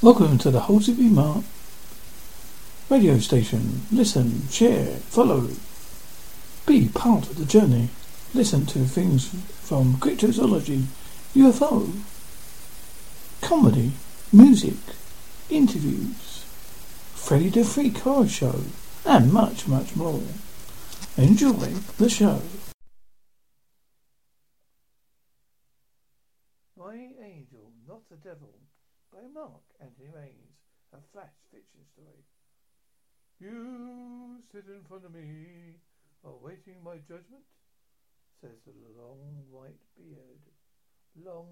Welcome to the Halsey Mark radio station. Listen, share, follow. Be part of the journey. Listen to things from cryptozoology, UFO, comedy, music, interviews, Freddy the Freak Horror Show, and much, much more. Enjoy the show. My Angel, Not the Devil by Mark Anthony Raines, a flash fiction story. You sit in front of me, awaiting my judgment, says the long white beard, long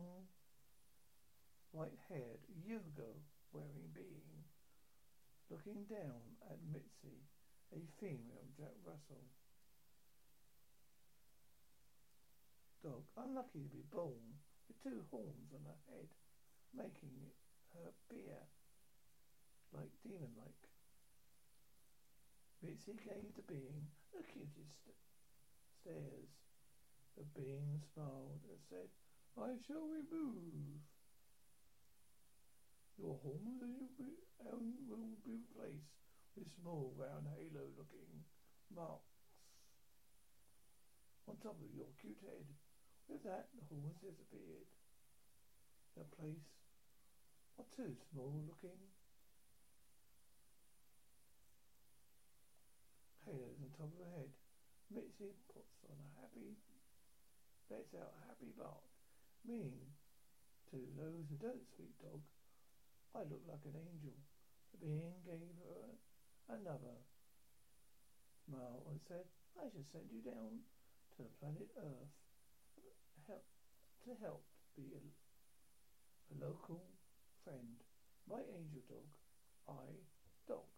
white haired yoga wearing being, looking down at Mitzi, a female Jack Russell. Dog, unlucky to be born with two horns on her head, making her beer like demon like. Mitzi gave the being the cutest stares. The being smiled and said, I shall remove your horns and will be replaced with small round halo looking marks on top of your cute head. With that, the horns disappeared. The place are two small looking halos on top of her head. Mitzi puts on a happy, lets out a happy bark, meaning to those who don't speak dog, I look like an angel. The being gave her another smile and said, I shall send you down to the planet Earth help, to help be a, a local friend. My angel dog, I dog.